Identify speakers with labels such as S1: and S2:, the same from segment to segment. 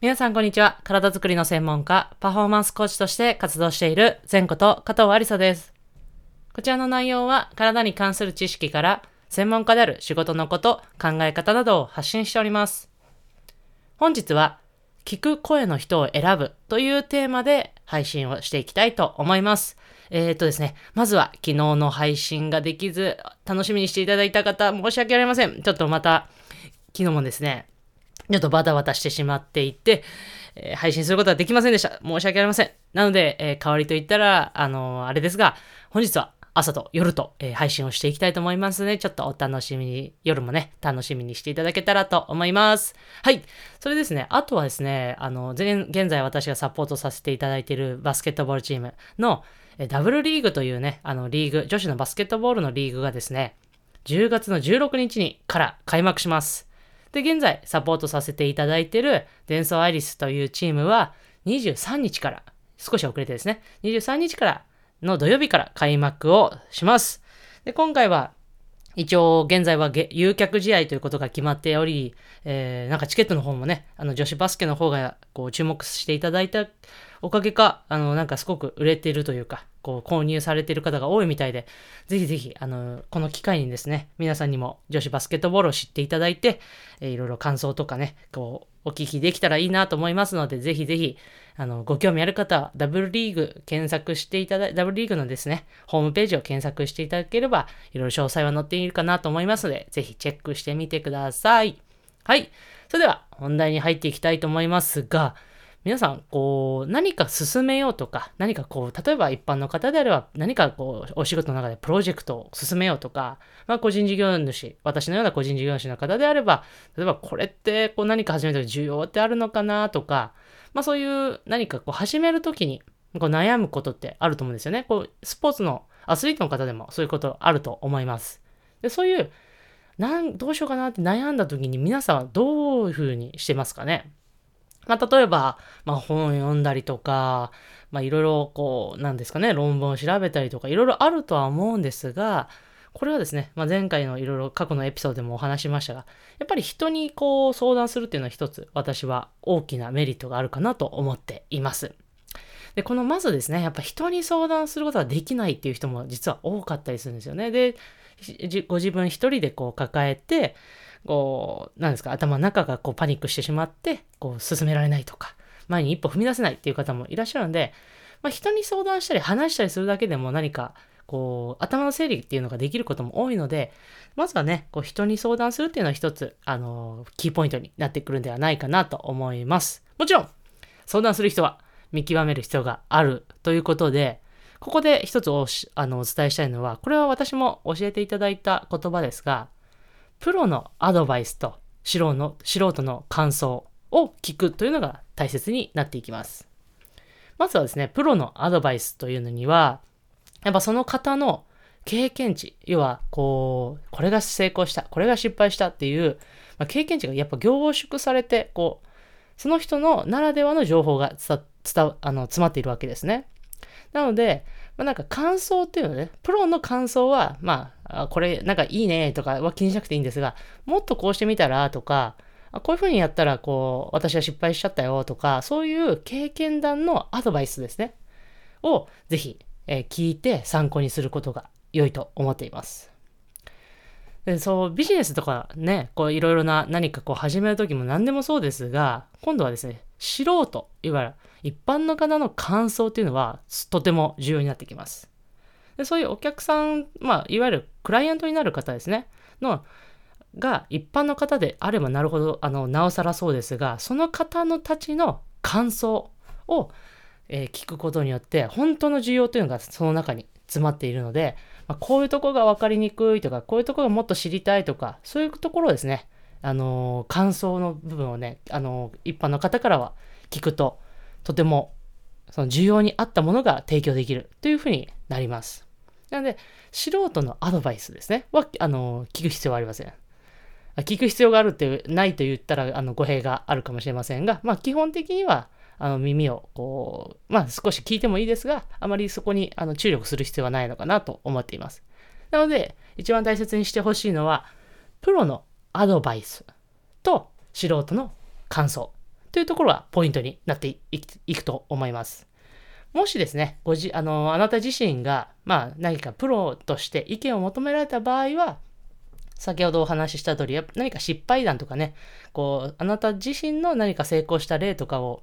S1: 皆さんこんにちは。体づくりの専門家、パフォーマンスコーチとして活動している前子と加藤ありさです。こちらの内容は体に関する知識から専門家である仕事のこと、考え方などを発信しております。本日は聞く声の人を選ぶというテーマで配信をしていきたいと思います。えー、っとですね、まずは昨日の配信ができず楽しみにしていただいた方申し訳ありません。ちょっとまた昨日もですね、ちょっとバタバタしてしまっていて、えー、配信することはできませんでした。申し訳ありません。なので、えー、代わりと言ったら、あのー、あれですが、本日は朝と夜と、え配信をしていきたいと思いますので、ちょっとお楽しみに、夜もね、楽しみにしていただけたらと思います。はい。それですね、あとはですね、あの、現在私がサポートさせていただいているバスケットボールチームの、えダブルリーグというね、あの、リーグ、女子のバスケットボールのリーグがですね、10月の16日にから開幕します。で、現在サポートさせていただいているデンソーアイリスというチームは23日から、少し遅れてですね、23日からの土曜日から開幕をします。で、今回は一応、現在は誘客試合ということが決まっており、えー、なんかチケットの方もね、あの女子バスケの方がこう注目していただいたおかげか、あの、なんかすごく売れているというか、こう、購入されてる方が多いみたいで、ぜひぜひ、あの、この機会にですね、皆さんにも女子バスケットボールを知っていただいて、えー、いろいろ感想とかね、こう、お聞きできたらいいなと思いますので、ぜひぜひ、あの、ご興味ある方は、ダブルリーグ検索していただい、ダブルリーグのですね、ホームページを検索していただければ、いろいろ詳細は載っているかなと思いますので、ぜひチェックしてみてください。はい。それでは、本題に入っていきたいと思いますが、皆さん、こう、何か進めようとか、何かこう、例えば一般の方であれば、何かこう、お仕事の中でプロジェクトを進めようとか、まあ、個人事業主、私のような個人事業主の方であれば、例えばこれって、こう、何か始めたら需要ってあるのかなとか、まあ、そういう何かこう、始めるときに、こう、悩むことってあると思うんですよね。こう、スポーツのアスリートの方でもそういうことあると思います。で、そういう、なん、どうしようかなって悩んだ時に皆さんはどういうふうにしてますかね？まあ、例えば、まあ、本を読んだりとか、まあ、いろいろこう、なんですかね、論文を調べたりとか、いろいろあるとは思うんですが、これはですね、まあ、前回のいろいろ過去のエピソードでもお話しましたが、やっぱり人にこう相談するっていうのは一つ私は大きなメリットがあるかなと思っています。で、このまずですね、やっぱ人に相談することができないっていう人も実は多かったりするんですよね。で、ご自分一人でこう抱えて、こう、なんですか、頭の中がこうパニックしてしまって、こう進められないとか、前に一歩踏み出せないっていう方もいらっしゃるので、まあ、人に相談したり話したりするだけでも何か、こう、頭の整理っていうのができることも多いので、まずはね、こう人に相談するっていうのは一つ、あの、キーポイントになってくるんではないかなと思います。もちろん、相談する人は見極める必要があるということで、ここで一つおあのお伝えしたいのは、これは私も教えていただいた言葉ですが、プロのアドバイスと素人の素人の感想を聞くというのが大切になっていきます。まずはですね、プロのアドバイスというのには、やっぱその方の経験値、要は、こう、これが成功した、これが失敗したっていう、まあ、経験値がやっぱ凝縮されて、こう、その人のならではの情報が伝あの詰まっているわけですね。なので、まあ、なんか感想っていうのね、プロの感想は、まあ、これなんかいいねとかは気にしなくていいんですが、もっとこうしてみたらとか、こういうふうにやったら、こう、私は失敗しちゃったよとか、そういう経験談のアドバイスですね。をぜひ、えー、聞いて参考にすることが良いと思っています。でそうビジネスとかね、こういろいろな何かこう始める時も何でもそうですが、今度はですね、素人、いわゆる一般の方の感想っていうのはとても重要になってきます。でそういうお客さん、まあ、いわゆるクライアントになる方ですね、の、が一般の方であればなるほど、あの、なおさらそうですが、その方のたちの感想を、えー、聞くことによって、本当の需要というのがその中に詰まっているので、まあ、こういうところが分かりにくいとか、こういうところがもっと知りたいとか、そういうところですね、あの、感想の部分をね、あの、一般の方からは聞くと、とてもその需要に合ったものが提供できるというふうになります。なので、素人のアドバイスですね、は、あの、聞く必要はありません。聞く必要があるって、ないと言ったら、あの、語弊があるかもしれませんが、まあ、基本的には、あの、耳を、こう、まあ、少し聞いてもいいですが、あまりそこに、あの、注力する必要はないのかなと思っています。なので、一番大切にしてほしいのは、プロのアドバイスと素人の感想。というところがポイントになっていくと思います。もしですね、ごじあのあなた自身が、まあ、何かプロとして意見を求められた場合は、先ほどお話しした通り、何か失敗談とかね、こう、あなた自身の何か成功した例とかを、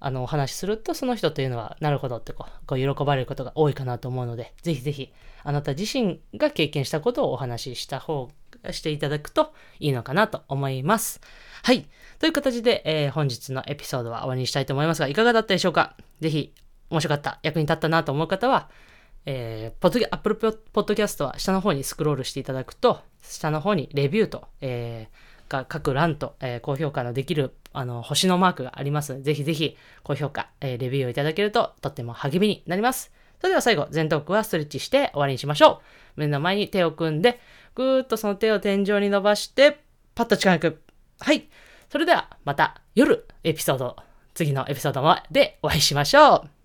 S1: あの、お話しすると、その人というのは、なるほどってこう、こう喜ばれることが多いかなと思うので、ぜひぜひ、あなた自身が経験したことをお話しした方、していただくといいのかなと思います。はい。という形で、えー、本日のエピソードは終わりにしたいと思いますが、いかがだったでしょうか？ぜひ、面白かった、役に立ったなと思う方は、えー、ポッドキャ、Apple ポッドキャストは下の方にスクロールしていただくと、下の方にレビューと、えー、が各欄と、えー、高評価のできるあの星のマークがありますので、ぜひぜひ高評価、えー、レビューをいただけるととっても励みになります。それでは最後、前頭腔はストレッチして終わりにしましょう。目の前に手を組んで、ぐーっとその手を天井に伸ばして、パッと力く。はい。それではまた夜エピソード、次のエピソードでお会いしましょう。